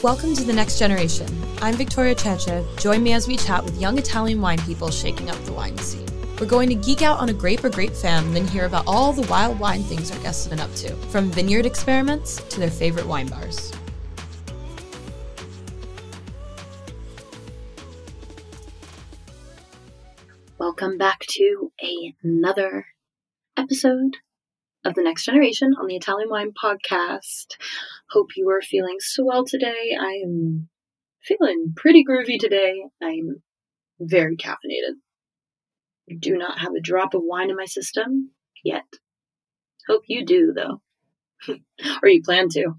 Welcome to The Next Generation. I'm Victoria Cece. Join me as we chat with young Italian wine people shaking up the wine scene. We're going to geek out on a grape or grape fam, then hear about all the wild wine things our guests have been up to, from vineyard experiments to their favorite wine bars. Welcome back to another episode of the next generation on the Italian Wine Podcast. Hope you are feeling so well today. I am feeling pretty groovy today. I'm very caffeinated. I do not have a drop of wine in my system yet. Hope you do, though. or you plan to.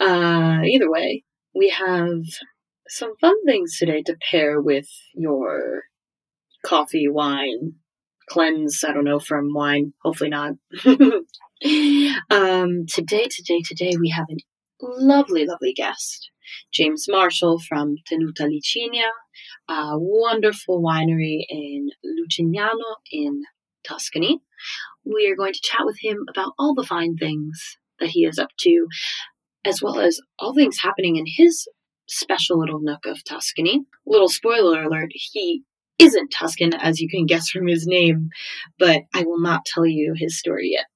Uh, either way, we have some fun things today to pair with your coffee, wine, cleanse, I don't know, from wine. Hopefully not. um, today, today, today, we have a lovely, lovely guest. James Marshall from Tenuta Licinia, a wonderful winery in Lucignano in Tuscany. We are going to chat with him about all the fine things that he is up to, as well as all things happening in his special little nook of Tuscany. Little spoiler alert, he isn't Tuscan, as you can guess from his name, but I will not tell you his story yet.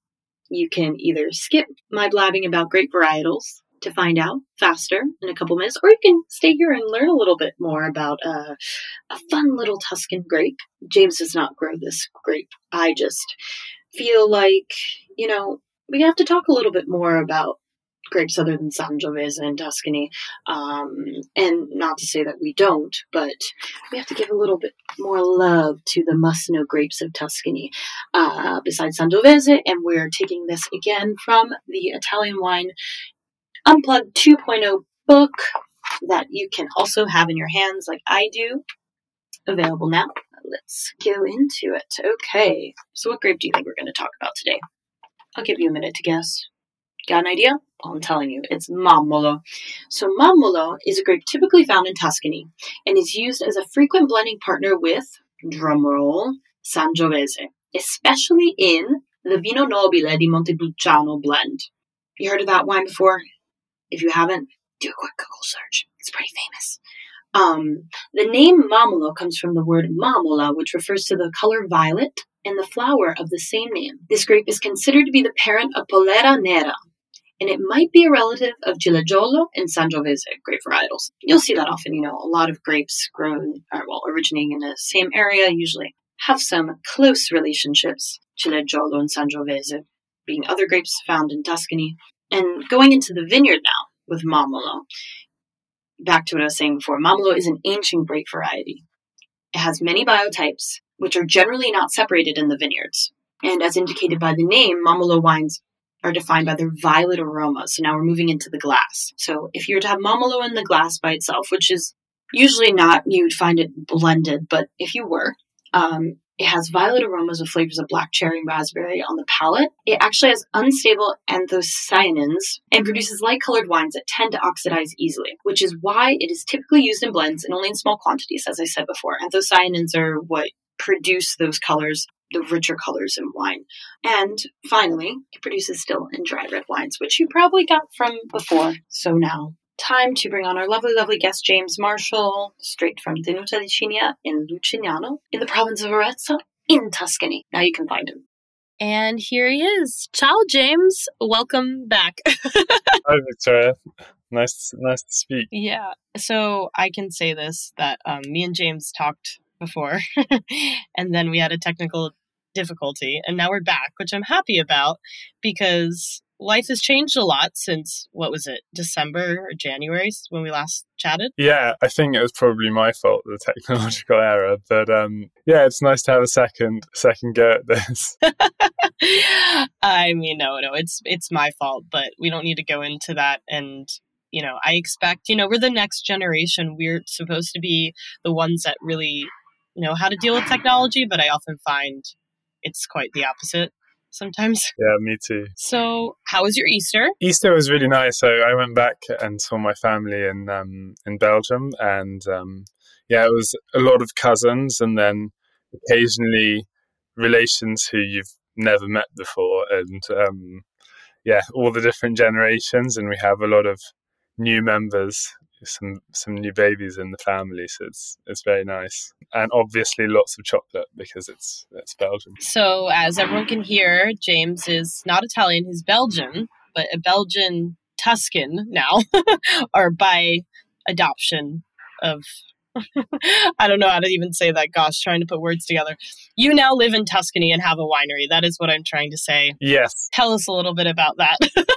You can either skip my blabbing about grape varietals to find out faster in a couple minutes, or you can stay here and learn a little bit more about uh, a fun little Tuscan grape. James does not grow this grape. I just feel like, you know, we have to talk a little bit more about grapes other than Sangiovese and Tuscany. Um, and not to say that we don't, but we have to give a little bit more love to the must know grapes of Tuscany uh, besides Sangiovese. And we're taking this again from the Italian Wine Unplugged 2.0 book that you can also have in your hands, like I do. Available now. Let's go into it. Okay, so what grape do you think we're going to talk about today? I'll give you a minute to guess. Got an idea? I'm telling you, it's Mammolo. So Mammolo is a grape typically found in Tuscany and is used as a frequent blending partner with, drumroll, Sangiovese, especially in the Vino Nobile di Montepulciano blend. You heard of that wine before? If you haven't, do a quick Google search. It's pretty famous. Um, the name Mammolo comes from the word mammola, which refers to the color violet and the flower of the same name. This grape is considered to be the parent of Pollera Nera, and it might be a relative of Ciliegiolo and Sangiovese grape varietals. You'll see that often, you know, a lot of grapes grown, or, well, originating in the same area usually have some close relationships, Ciliegiolo and Sangiovese being other grapes found in Tuscany. And going into the vineyard now with Mammolo, back to what I was saying before, Mammolo is an ancient grape variety. It has many biotypes, which are generally not separated in the vineyards. And as indicated by the name, Mammolo wines are defined by their violet aroma. So now we're moving into the glass. So if you were to have Mammolo in the glass by itself, which is usually not, you'd find it blended, but if you were, um, it has violet aromas with flavors of black cherry and raspberry on the palate. It actually has unstable anthocyanins and produces light colored wines that tend to oxidize easily, which is why it is typically used in blends and only in small quantities, as I said before. Anthocyanins are what produce those colors the richer colors in wine. And finally, it produces still and dry red wines, which you probably got from before. So now, time to bring on our lovely, lovely guest, James Marshall, straight from Tenuta Licinia in Lucignano, in the province of Arezzo, in Tuscany. Now you can find him. And here he is. Ciao, James. Welcome back. Hi, Victoria. Nice, nice to speak. Yeah. So I can say this that um, me and James talked before, and then we had a technical difficulty, and now we're back, which I'm happy about because life has changed a lot since what was it, December or January when we last chatted? Yeah, I think it was probably my fault, the technological error. But um, yeah, it's nice to have a second second go at this. I mean, no, no, it's it's my fault, but we don't need to go into that. And you know, I expect, you know, we're the next generation. We're supposed to be the ones that really know how to deal with technology, but I often find it's quite the opposite sometimes. Yeah, me too. So, how was your Easter? Easter was really nice. So I went back and saw my family in um, in Belgium, and um, yeah, it was a lot of cousins, and then occasionally relations who you've never met before, and um, yeah, all the different generations, and we have a lot of new members some some new babies in the family, so it's it's very nice. And obviously, lots of chocolate because it's it's Belgium. So, as everyone can hear, James is not Italian; he's Belgian, but a Belgian Tuscan now, or by adoption of I don't know how to even say that. Gosh, trying to put words together. You now live in Tuscany and have a winery. That is what I'm trying to say. Yes. Tell us a little bit about that.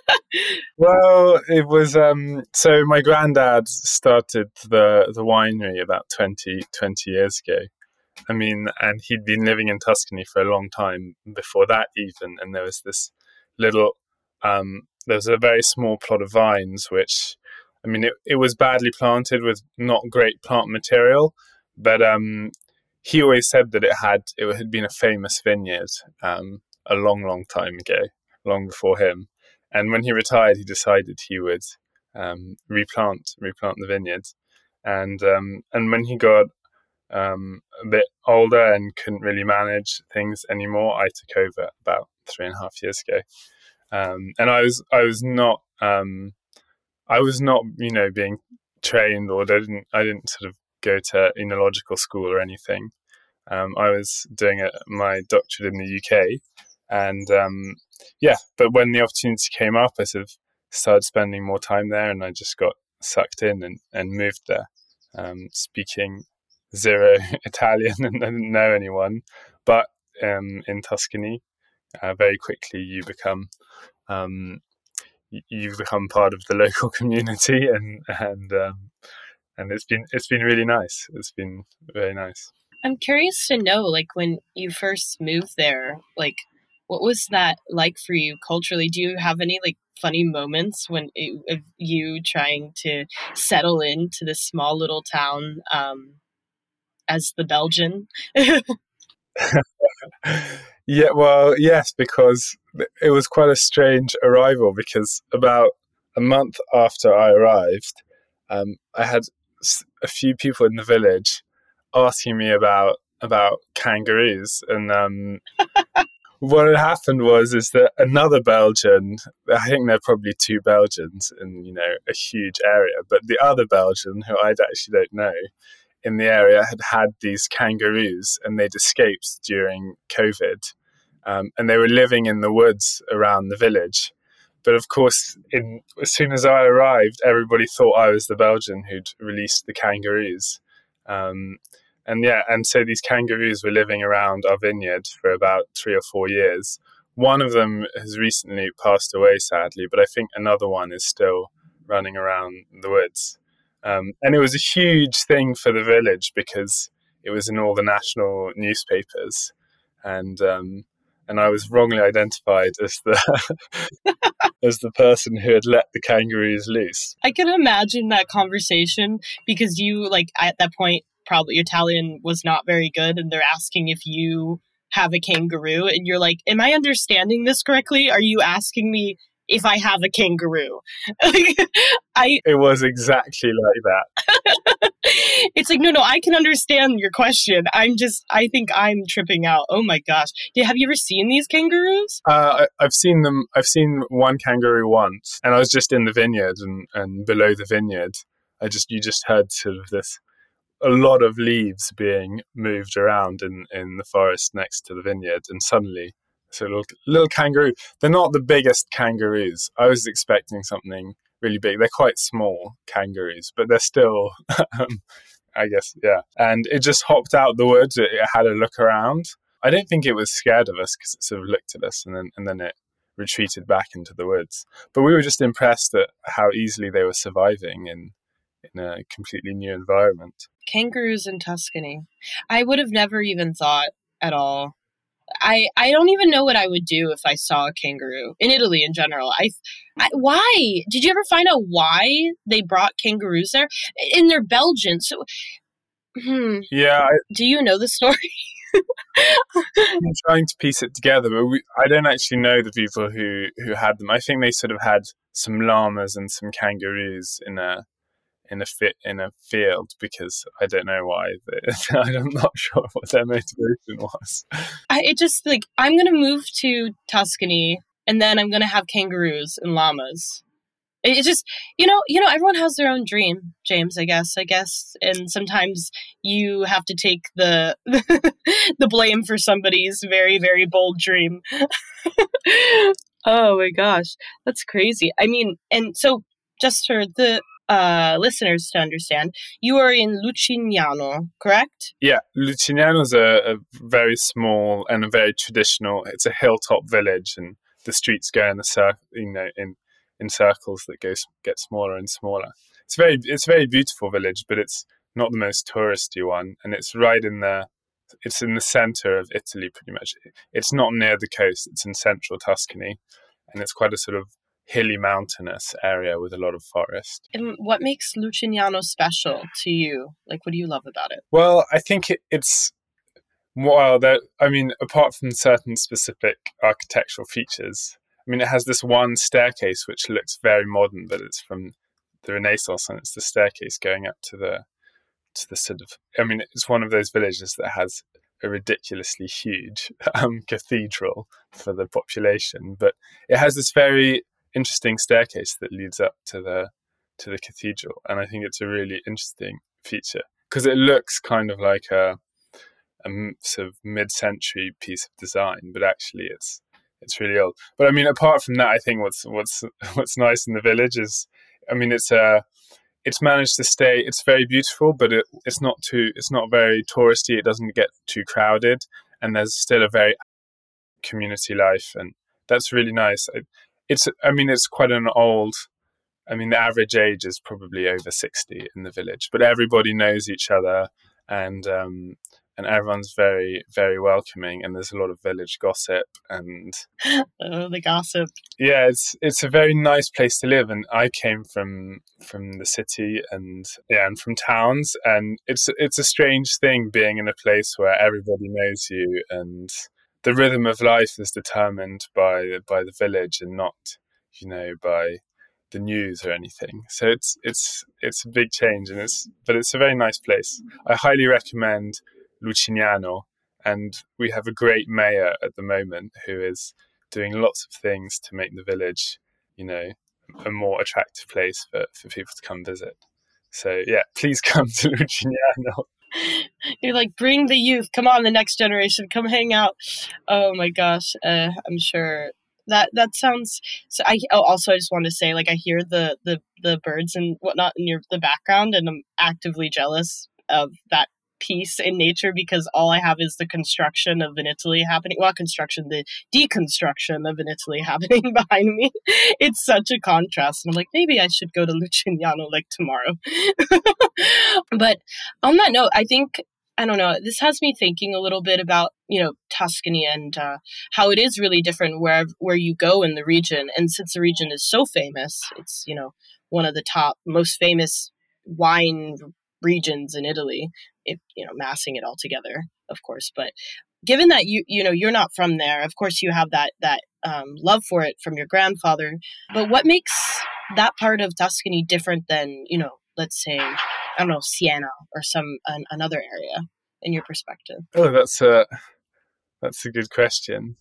well, it was um, so my granddad started the the winery about 20, 20 years ago. I mean, and he'd been living in Tuscany for a long time before that, even. And there was this little, um, there was a very small plot of vines which I mean, it, it was badly planted with not great plant material, but um, he always said that it had it had been a famous vineyard um, a long, long time ago, long before him. And when he retired, he decided he would um, replant replant the vineyard. And um, and when he got um, a bit older and couldn't really manage things anymore, I took over about three and a half years ago. Um, and I was I was not um, I was not, you know, being trained or I didn't, I didn't sort of go to enological school or anything. Um, I was doing a, my doctorate in the UK, and um, yeah. But when the opportunity came up, I sort of started spending more time there, and I just got sucked in and, and moved there, um, speaking zero Italian, and I didn't know anyone. But um, in Tuscany, uh, very quickly you become um, you've become part of the local community and and um, and it's been it's been really nice it's been very nice i'm curious to know like when you first moved there like what was that like for you culturally? Do you have any like funny moments when it, of you trying to settle into this small little town um, as the belgian? Yeah, well, yes, because it was quite a strange arrival because about a month after I arrived, um, I had a few people in the village asking me about about kangaroos and um, what had happened was is that another Belgian, I think there are probably two Belgians in you know a huge area, but the other Belgian who I actually don't know in the area had had these kangaroos and they'd escaped during COVID. Um, and they were living in the woods around the village. But of course, in, as soon as I arrived, everybody thought I was the Belgian who'd released the kangaroos. Um, and yeah, and so these kangaroos were living around our vineyard for about three or four years. One of them has recently passed away, sadly, but I think another one is still running around the woods. Um, and it was a huge thing for the village because it was in all the national newspapers, and um, and I was wrongly identified as the as the person who had let the kangaroos loose. I can imagine that conversation because you like at that point probably Italian was not very good, and they're asking if you have a kangaroo, and you're like, "Am I understanding this correctly? Are you asking me if I have a kangaroo. I It was exactly like that. it's like no no, I can understand your question. I'm just I think I'm tripping out. Oh my gosh. Have you ever seen these kangaroos? Uh, I, I've seen them I've seen one kangaroo once and I was just in the vineyard and, and below the vineyard I just you just heard sort of this a lot of leaves being moved around in, in the forest next to the vineyard and suddenly so little, little kangaroo. They're not the biggest kangaroos. I was expecting something really big. They're quite small kangaroos, but they're still, um, I guess, yeah. And it just hopped out the woods. It, it, had a look around. I don't think it was scared of us because it sort of looked at us and then and then it retreated back into the woods. But we were just impressed at how easily they were surviving in in a completely new environment. Kangaroos in Tuscany. I would have never even thought at all. I I don't even know what I would do if I saw a kangaroo in Italy in general. I, I why did you ever find out why they brought kangaroos there? In they're Belgian, so hmm. Yeah. I, do you know the story? I'm trying to piece it together, but we, I don't actually know the people who who had them. I think they sort of had some llamas and some kangaroos in a in a fit in a field because I don't know why. I'm not sure what their motivation was. I, it just like I'm gonna move to Tuscany and then I'm gonna have kangaroos and llamas. It's just you know you know everyone has their own dream, James. I guess I guess, and sometimes you have to take the the blame for somebody's very very bold dream. oh my gosh, that's crazy. I mean, and so just for the uh, listeners to understand, you are in Lucignano, correct? Yeah, Lucignano is a, a, very small and a very traditional. It's a hilltop village, and the streets go in the circle, you know in in circles that go get smaller and smaller. It's very it's a very beautiful village, but it's not the most touristy one, and it's right in the it's in the center of Italy, pretty much. It's not near the coast; it's in central Tuscany, and it's quite a sort of hilly mountainous area with a lot of forest. And what makes Lucignano special to you? Like, what do you love about it? Well, I think it, it's well, that I mean, apart from certain specific architectural features, I mean, it has this one staircase which looks very modern, but it's from the Renaissance, and it's the staircase going up to the to the sort of. I mean, it's one of those villages that has a ridiculously huge um, cathedral for the population, but it has this very interesting staircase that leads up to the to the cathedral, and I think it's a really interesting feature because it looks kind of like a, a sort of mid-century piece of design, but actually it's it's really old. But I mean, apart from that, I think what's what's what's nice in the village is, I mean, it's a it's managed to stay. It's very beautiful, but it, it's not too. It's not very touristy. It doesn't get too crowded, and there's still a very community life, and that's really nice. I, it's i mean it's quite an old i mean the average age is probably over 60 in the village but everybody knows each other and um, and everyone's very very welcoming and there's a lot of village gossip and oh the gossip. Yeah it's it's a very nice place to live and i came from from the city and yeah and from towns and it's it's a strange thing being in a place where everybody knows you and the rhythm of life is determined by by the village and not you know by the news or anything. So it's it's it's a big change and it's but it's a very nice place. I highly recommend lucignano and we have a great mayor at the moment who is doing lots of things to make the village you know a more attractive place for, for people to come visit. So yeah please come to lucignano You're like, bring the youth. Come on, the next generation. Come hang out. Oh my gosh. Uh, I'm sure that that sounds. So I oh, also I just want to say like I hear the the the birds and whatnot in your the background, and I'm actively jealous of that peace in nature because all I have is the construction of an Italy happening. Well, construction, the deconstruction of an Italy happening behind me. It's such a contrast. And I'm like, maybe I should go to Lucignano like tomorrow. but on that note, I think I don't know. This has me thinking a little bit about you know Tuscany and uh, how it is really different where where you go in the region. And since the region is so famous, it's you know one of the top most famous wine regions in Italy you know massing it all together of course but given that you you know you're not from there of course you have that that um, love for it from your grandfather but what makes that part of tuscany different than you know let's say i don't know siena or some an, another area in your perspective? Oh that's a that's a good question.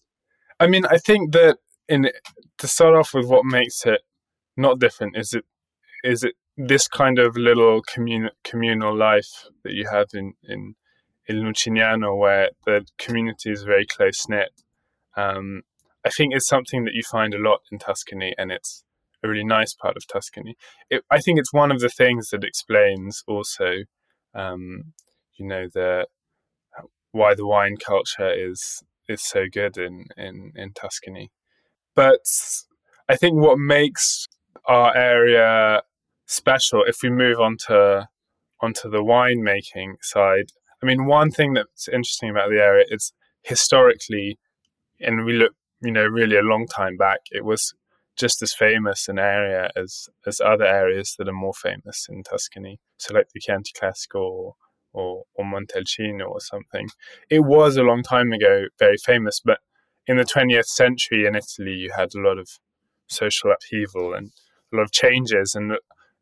I mean i think that in to start off with what makes it not different is it is it this kind of little commun- communal life that you have in, in, in Lucignano, where the community is very close knit, um, I think is something that you find a lot in Tuscany, and it's a really nice part of Tuscany. It, I think it's one of the things that explains also, um, you know, the why the wine culture is is so good in in, in Tuscany. but I think what makes our area special, if we move on to onto the winemaking side, I mean, one thing that's interesting about the area is historically, and we look, you know, really a long time back, it was just as famous an area as as other areas that are more famous in Tuscany. So like the Chianti Classico or, or, or Montalcino or something. It was a long time ago very famous, but in the 20th century in Italy, you had a lot of social upheaval and a lot of changes. And,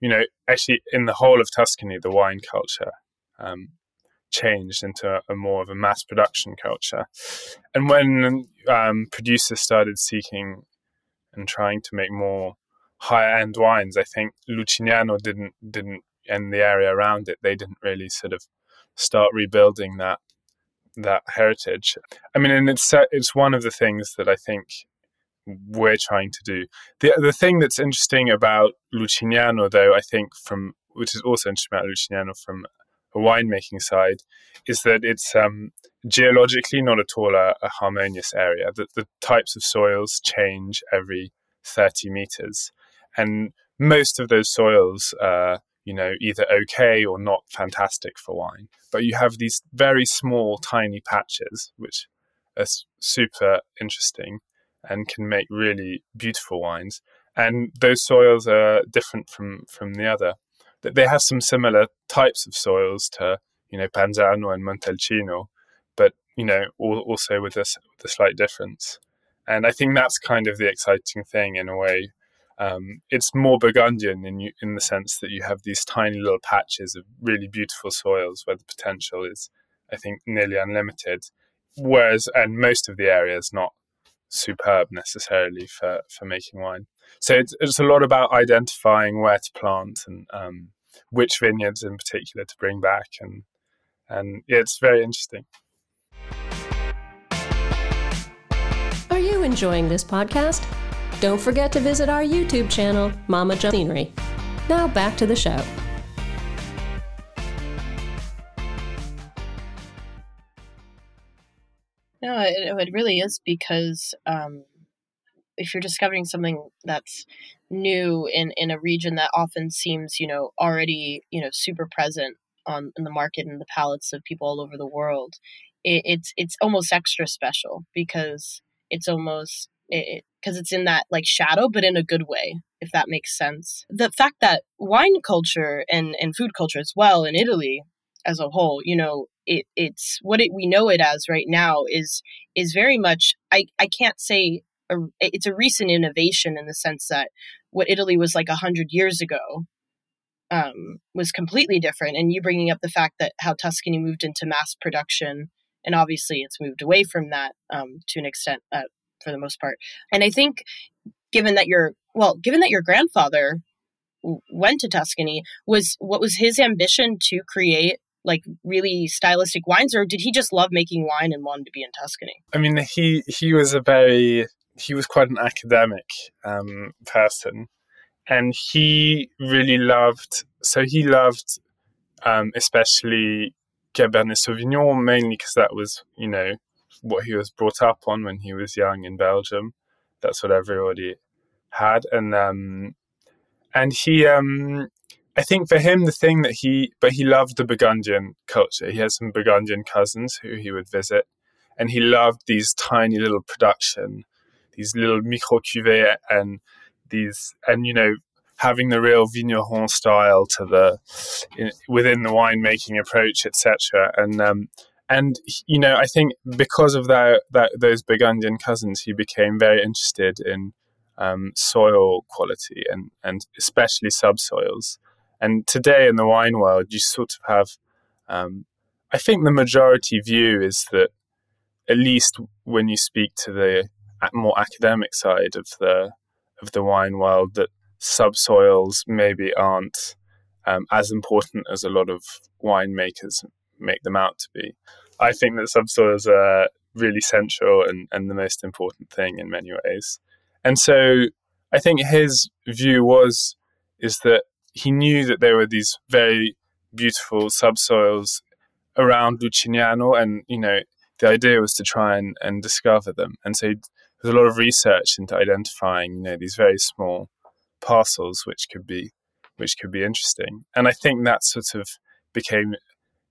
you know, actually in the whole of Tuscany, the wine culture um, changed into a more of a mass production culture. And when um, producers started seeking and trying to make more higher end wines. I think Lucignano didn't didn't and the area around it they didn't really sort of start rebuilding that that heritage. I mean, and it's it's one of the things that I think we're trying to do. The the thing that's interesting about Lucignano, though, I think from which is also interesting about Lucignano from a winemaking side, is that it's um, geologically not at all a, a harmonious area. The, the types of soils change every 30 meters. And most of those soils are, you know, either okay or not fantastic for wine. But you have these very small, tiny patches, which are super interesting and can make really beautiful wines. And those soils are different from, from the other. They have some similar types of soils to, you know, Panzano and Montalcino, but you know, also with with a slight difference. And I think that's kind of the exciting thing in a way. Um, it's more Burgundian in you, in the sense that you have these tiny little patches of really beautiful soils where the potential is, I think, nearly unlimited. Whereas, and most of the area is not superb necessarily for, for making wine. So it's, it's a lot about identifying where to plant and um, which vineyards in particular to bring back, and and yeah, it's very interesting. Are you enjoying this podcast? Don't forget to visit our YouTube channel, Mama Jump. Now back to the show. No, it, it really is because um, if you're discovering something that's new in, in a region that often seems, you know, already, you know, super present on in the market and the palates of people all over the world, it, it's it's almost extra special because it's almost it because it's in that like shadow but in a good way if that makes sense. The fact that wine culture and and food culture as well in italy as a whole you know it it's what it, we know it as right now is is very much i i can't say a, it's a recent innovation in the sense that what italy was like a hundred years ago um, was completely different and you bringing up the fact that how tuscany moved into mass production and obviously it's moved away from that um, to an extent uh, for the most part. And I think, given that your well, given that your grandfather went to Tuscany, was what was his ambition to create like really stylistic wines, or did he just love making wine and wanted to be in Tuscany? I mean, he he was a very he was quite an academic um, person, and he really loved. So he loved, um, especially Cabernet Sauvignon, mainly because that was you know what he was brought up on when he was young in Belgium. That's what everybody had, and um, and he, um, I think for him, the thing that he, but he loved the Burgundian culture. He had some Burgundian cousins who he would visit, and he loved these tiny little production, these little micro cuvées, and these, and you know, having the real vigneron style to the in, within the winemaking approach, etc. And um, and you know, I think because of that, that those Burgundian cousins, he became very interested in um, soil quality and and especially subsoils. And today in the wine world, you sort of have, um, I think the majority view is that at least when you speak to the more academic side of the of the wine world, that subsoils maybe aren't um, as important as a lot of winemakers make them out to be. I think that subsoils are really central and, and the most important thing in many ways. And so I think his view was is that he knew that there were these very beautiful subsoils around Lucignano and you know the idea was to try and, and discover them. And so there's a lot of research into identifying, you know, these very small parcels which could be which could be interesting. And I think that sort of became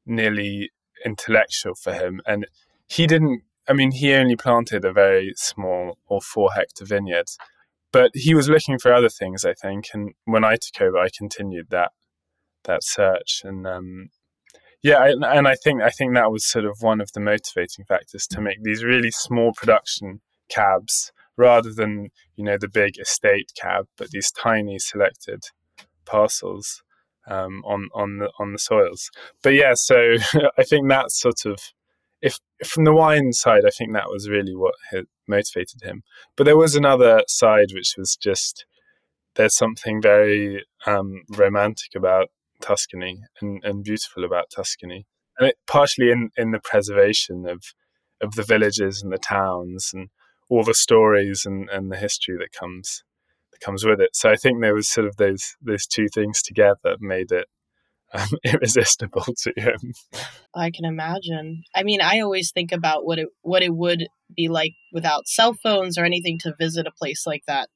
nearly intellectual for him. And he didn't I mean, he only planted a very small or four hectare vineyard, but he was looking for other things, I think. And when I took over, I continued that that search, and um, yeah, and I think I think that was sort of one of the motivating factors to make these really small production cabs rather than you know the big estate cab, but these tiny selected parcels um, on on the on the soils. But yeah, so I think that sort of if from the wine side, I think that was really what had motivated him. But there was another side which was just there's something very um, romantic about Tuscany and, and beautiful about Tuscany, and it, partially in, in the preservation of of the villages and the towns and all the stories and, and the history that comes that comes with it. So I think there was sort of those those two things together made it um, irresistible to him. I can imagine. I mean, I always think about what it what it would be like without cell phones or anything to visit a place like that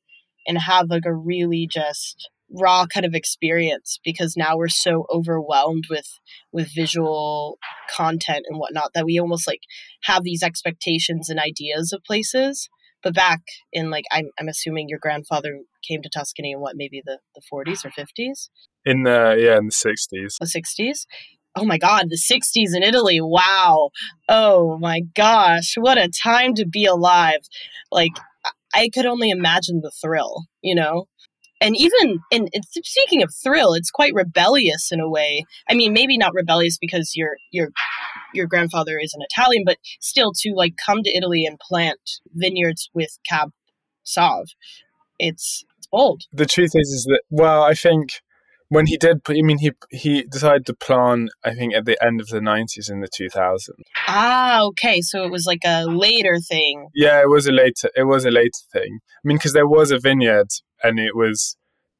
and have like a really just raw kind of experience because now we're so overwhelmed with with visual content and whatnot that we almost like have these expectations and ideas of places but back in like i'm, I'm assuming your grandfather came to tuscany in what maybe the, the 40s or 50s in the yeah in the 60s the 60s oh my god the 60s in italy wow. Oh my gosh what a time to be alive. Like i could only imagine the thrill you know and even in, in, speaking of thrill it's quite rebellious in a way. I mean maybe not rebellious because your your your grandfather is an italian but still to like come to italy and plant vineyards with cab sauv it's it's bold. The truth is is that well i think when he did i mean he he decided to plant i think at the end of the 90s in the 2000s ah okay. So it was like a later thing. Yeah it was a later it was a later thing. I mean because there was a vineyard and it was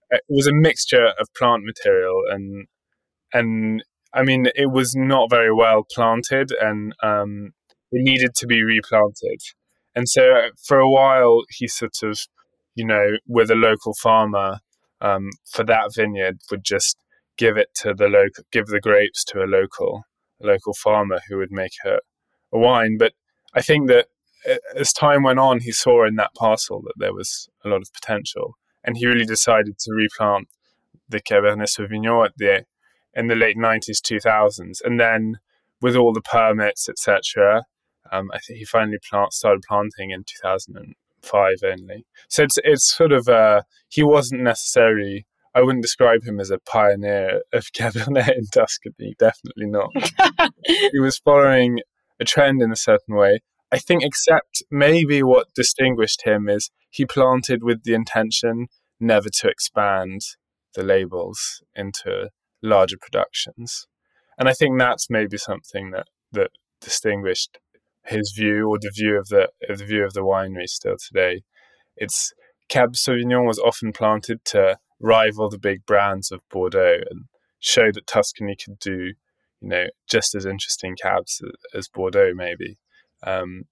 it was a mixture of plant material and and i mean it was not very well planted and um it needed to be replanted and so for a while he sort of you know with a local farmer um, for that vineyard would just give it to the local, give the grapes to a local a local farmer who would make a, a wine. But I think that as time went on, he saw in that parcel that there was a lot of potential, and he really decided to replant the Cabernet Sauvignon at the in the late nineties, two thousands, and then with all the permits, etc. Um, I think he finally plant, started planting in two thousand and five only. So it's it's sort of uh, he wasn't necessarily. I wouldn't describe him as a pioneer of Cabernet in Tuscany. Definitely not. he was following a trend in a certain way. I think, except maybe what distinguished him is he planted with the intention never to expand the labels into larger productions. And I think that's maybe something that, that distinguished his view or the view of the the view of the winery still today. It's Cab Sauvignon was often planted to rival the big brands of Bordeaux and show that Tuscany could do, you know, just as interesting cabs as Bordeaux maybe. Um,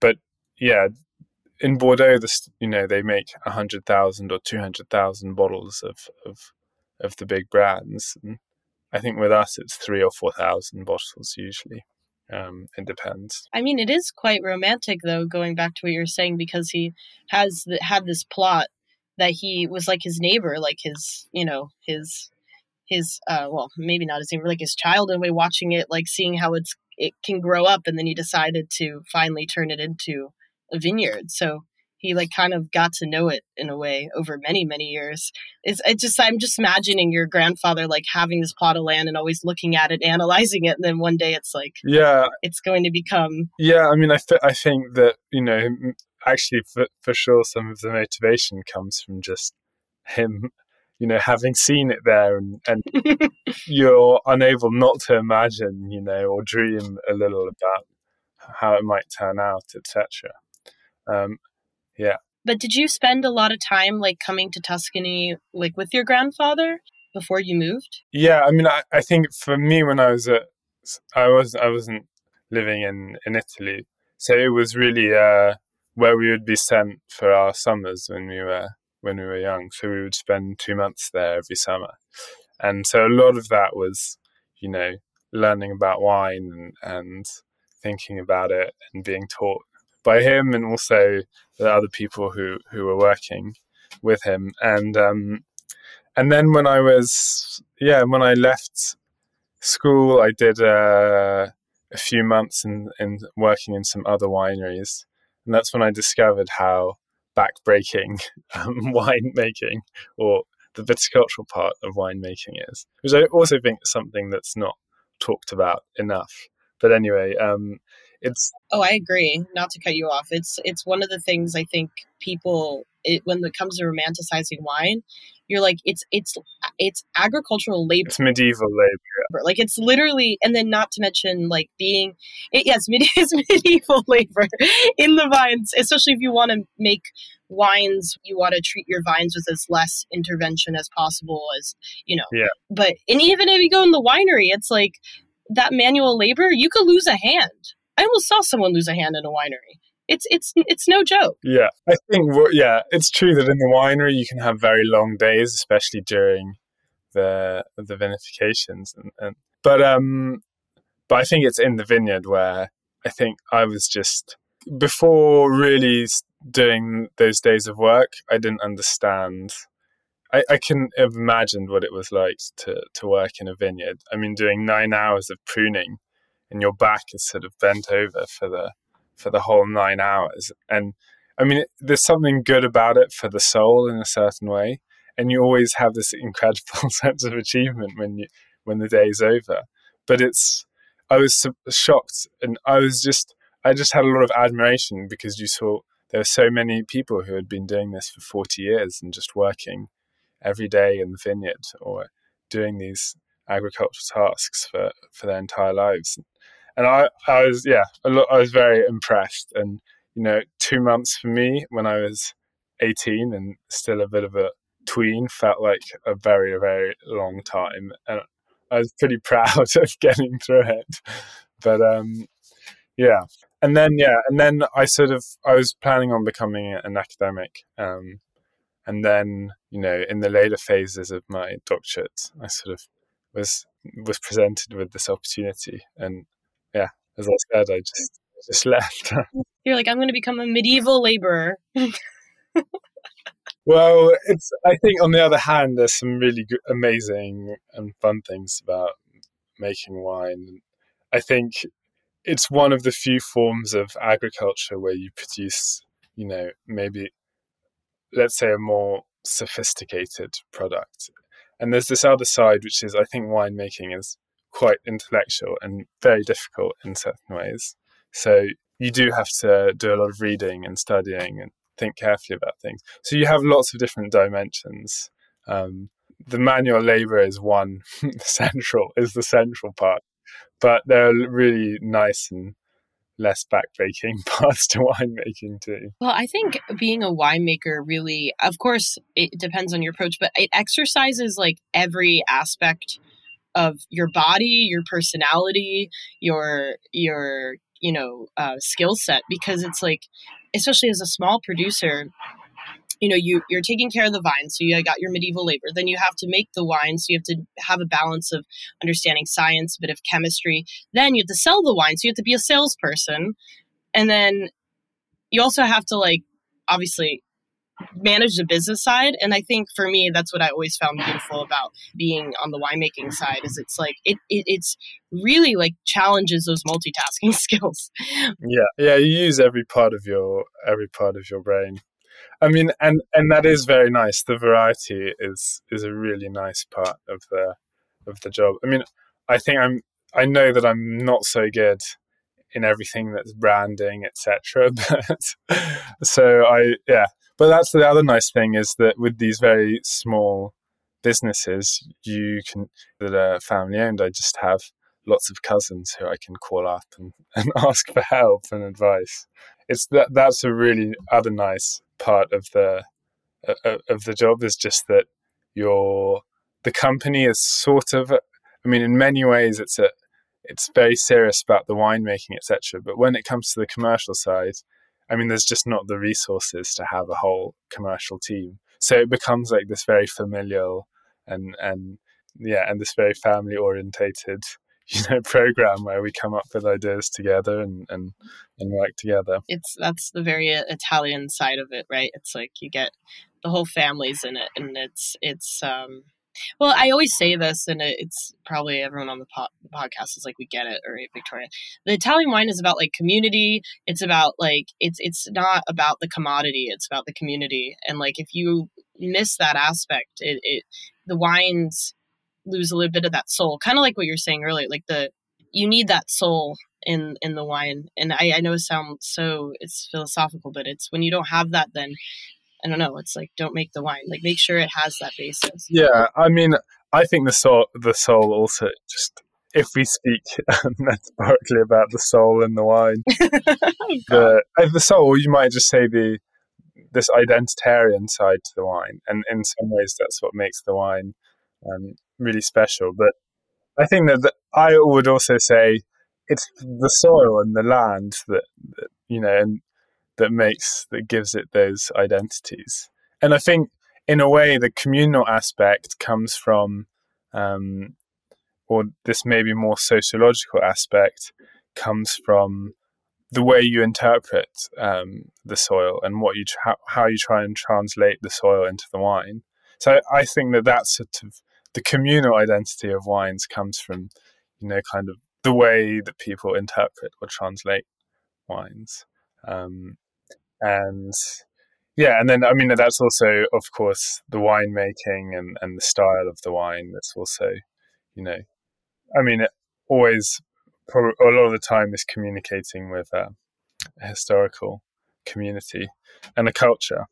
but yeah, in Bordeaux, this you know they make hundred thousand or two hundred thousand bottles of of of the big brands. And I think with us, it's three or four thousand bottles usually. Um, it depends. I mean, it is quite romantic, though, going back to what you're saying, because he has the, had this plot that he was like his neighbor, like his, you know, his, his, uh, well, maybe not his neighbor, like his child, in a way, watching it, like seeing how it's it can grow up, and then he decided to finally turn it into a vineyard. So he like kind of got to know it in a way over many many years. It's it just i'm just imagining your grandfather like having this plot of land and always looking at it analyzing it and then one day it's like yeah. it's going to become yeah i mean i, th- I think that you know actually for, for sure some of the motivation comes from just him you know having seen it there and, and you're unable not to imagine you know or dream a little about how it might turn out etc um, yeah. But did you spend a lot of time like coming to Tuscany like with your grandfather before you moved? Yeah, I mean I, I think for me when I was at I was I wasn't living in, in Italy. So it was really uh where we would be sent for our summers when we were when we were young. So we would spend two months there every summer, and so a lot of that was, you know, learning about wine and, and thinking about it and being taught by him and also the other people who who were working with him. And um, and then when I was yeah when I left school I did uh, a few months in in working in some other wineries. And that's when I discovered how backbreaking um, wine making or the viticultural part of winemaking is, which I also think is something that's not talked about enough. But anyway, um, it's oh, I agree. Not to cut you off, it's it's one of the things I think people it, when it comes to romanticizing wine, you're like it's it's it's agricultural labor. It's medieval labor. Like it's literally, and then not to mention like being, it, yes, it's medieval labor in the vines, especially if you want to make wines you want to treat your vines with as less intervention as possible as you know yeah but and even if you go in the winery it's like that manual labor you could lose a hand i almost saw someone lose a hand in a winery it's it's it's no joke yeah i think yeah it's true that in the winery you can have very long days especially during the the vinifications and, and but um but i think it's in the vineyard where i think i was just before really doing those days of work, I didn't understand. I, I imagined what it was like to, to work in a vineyard. I mean, doing nine hours of pruning and your back is sort of bent over for the for the whole nine hours. And I mean, there's something good about it for the soul in a certain way, and you always have this incredible sense of achievement when you when the day is over. But it's I was shocked, and I was just I just had a lot of admiration because you saw there were so many people who had been doing this for 40 years and just working every day in the vineyard or doing these agricultural tasks for, for their entire lives. And I, I was, yeah, I was very impressed. And, you know, two months for me when I was 18 and still a bit of a tween felt like a very, very long time. And I was pretty proud of getting through it. But, um, yeah, and then yeah, and then I sort of I was planning on becoming an academic, um, and then you know in the later phases of my doctorate, I sort of was was presented with this opportunity, and yeah, as I said, I just just left. You're like, I'm going to become a medieval laborer. well, it's. I think on the other hand, there's some really good, amazing and fun things about making wine. I think it's one of the few forms of agriculture where you produce, you know, maybe let's say a more sophisticated product. And there's this other side, which is I think winemaking is quite intellectual and very difficult in certain ways. So you do have to do a lot of reading and studying and think carefully about things. So you have lots of different dimensions. Um, the manual labor is one central is the central part but there are really nice and less backbreaking parts to winemaking too. Well, I think being a winemaker really, of course, it depends on your approach, but it exercises like every aspect of your body, your personality, your your you know uh, skill set because it's like, especially as a small producer, you know you you're taking care of the vine so you got your medieval labor. Then you have to make the wine so you have to have a balance of understanding science a bit of chemistry. Then you have to sell the wine so you have to be a salesperson. And then you also have to like obviously manage the business side. And i think for me that's what i always found beautiful about being on the winemaking side is it's like it, it it's really like challenges those multitasking skills. Yeah. Yeah you use every part of your every part of your brain I mean, and and that is very nice. The variety is is a really nice part of the of the job. I mean, I think I'm. I know that I'm not so good in everything that's branding, etc. But so I, yeah. But that's the other nice thing is that with these very small businesses, you can that are family owned. I just have lots of cousins who I can call up and, and ask for help and advice. It's that that's a really other nice part of the of the job is just that your the company is sort of I mean in many ways it's a it's very serious about the winemaking etc but when it comes to the commercial side I mean, there's just not the resources to have a whole commercial team. So it becomes like this very familial and and yeah, and this very family orientated you know program where we come up with ideas together and and and work together it's that's the very italian side of it right it's like you get the whole family's in it and it's it's um well, I always say this, and it's probably everyone on the po- podcast is like, we get it, or Victoria. The Italian wine is about like community. It's about like it's it's not about the commodity. It's about the community, and like if you miss that aspect, it, it the wines lose a little bit of that soul. Kind of like what you're saying earlier, like the you need that soul in in the wine. And I, I know it sounds so it's philosophical, but it's when you don't have that, then I don't know. It's like don't make the wine. Like make sure it has that basis. Yeah, I mean, I think the soul, the soul also just if we speak metaphorically about the soul in the wine, the uh, the soul, you might just say the this identitarian side to the wine, and in some ways that's what makes the wine um, really special. But I think that the, I would also say it's the soil and the land that, that you know, and that makes that gives it those identities. And I think, in a way, the communal aspect comes from, um, or this maybe more sociological aspect comes from the way you interpret um, the soil and what you tra- how you try and translate the soil into the wine. So I think that that's sort of the communal identity of wines comes from, you know, kind of the way that people interpret or translate wines. Um, and yeah, and then I mean that's also, of course, the winemaking and and the style of the wine. That's also, you know, I mean, it always a lot of the time is communicating with a, a historical community and a culture.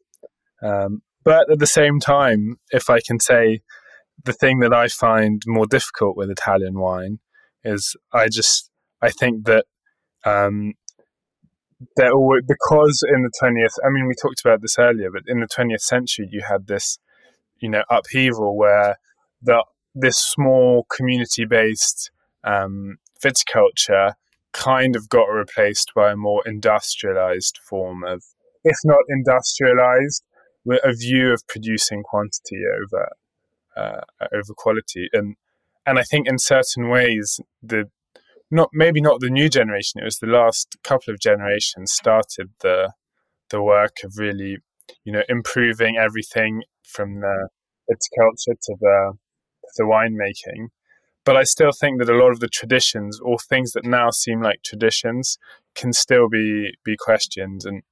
Um, but at the same time, if I can say the thing that I find more difficult with Italian wine is I just I think that um, there always, because in the twentieth I mean we talked about this earlier, but in the twentieth century you had this you know upheaval where the this small community based um, viticulture kind of got replaced by a more industrialized form of if not industrialized a view of producing quantity over uh, over quality. And and I think in certain ways the not maybe not the new generation. It was the last couple of generations started the the work of really you know improving everything from the its culture to the the winemaking. But I still think that a lot of the traditions or things that now seem like traditions can still be be questioned and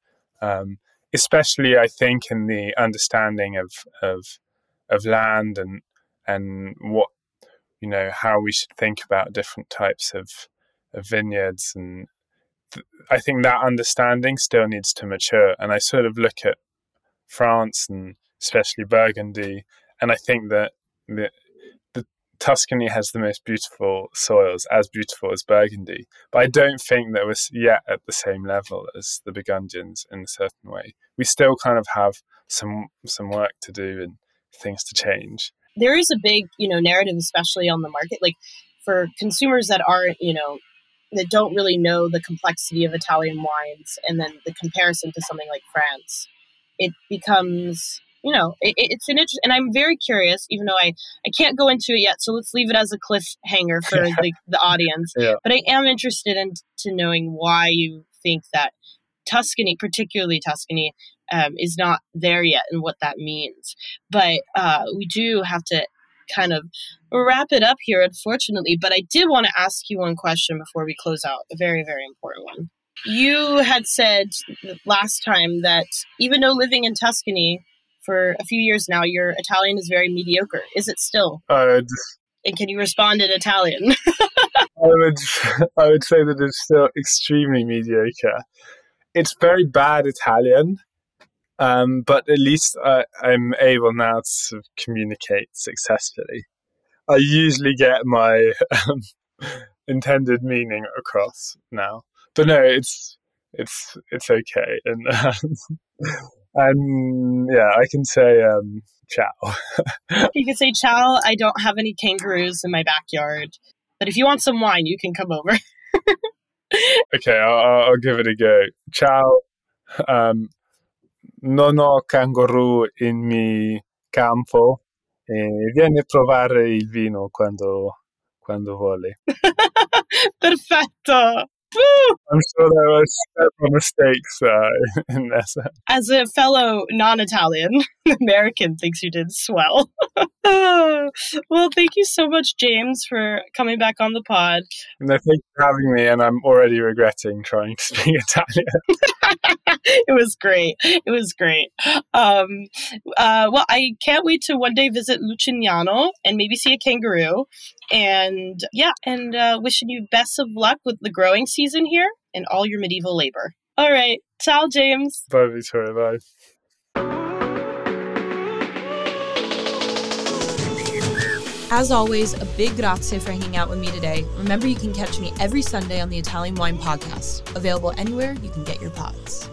um, especially I think in the understanding of of of land and and what you know how we should think about different types of, of vineyards. And th- I think that understanding still needs to mature. And I sort of look at France and especially Burgundy and I think that the, the Tuscany has the most beautiful soils as beautiful as Burgundy. But I don't think that we're yet at the same level as the Burgundians in a certain way. We still kind of have some some work to do and things to change. There is a big, you know, narrative, especially on the market, like for consumers that aren't, you know, that don't really know the complexity of Italian wines, and then the comparison to something like France, it becomes, you know, it, it's an interest. And I'm very curious, even though I I can't go into it yet, so let's leave it as a cliffhanger for the, the audience. Yeah. But I am interested in to knowing why you think that Tuscany, particularly Tuscany, um, is not there yet and what that means. But uh, we do have to kind of wrap it up here, unfortunately. But I did want to ask you one question before we close out, a very, very important one. You had said last time that even though living in Tuscany for a few years now, your Italian is very mediocre. Is it still? Uh, and can you respond in Italian? I would, I would say that it's still extremely mediocre. It's very bad Italian, um, but at least I, I'm able now to communicate successfully. I usually get my um, intended meaning across now, but no, it's it's it's okay, and um, and yeah, I can say um, ciao. you can say ciao. I don't have any kangaroos in my backyard, but if you want some wine, you can come over. okay, I'll, I'll give it a go. Ciao. um, non ho canguro in mi campo e viene a provare il vino quando, quando vuole. Perfetto. I'm sure there were several mistakes uh, in this. As a fellow non-Italian, American thinks you did swell. well, thank you so much, James, for coming back on the pod. No, thank you for having me, and I'm already regretting trying to speak Italian. it was great. It was great. Um, uh, well, I can't wait to one day visit Lucignano and maybe see a kangaroo. And yeah, and uh, wishing you best of luck with the growing season here and all your medieval labor. All right. Ciao, James. Bye, Victoria. Bye. As always, a big grazie for hanging out with me today. Remember, you can catch me every Sunday on the Italian Wine Podcast, available anywhere you can get your pods.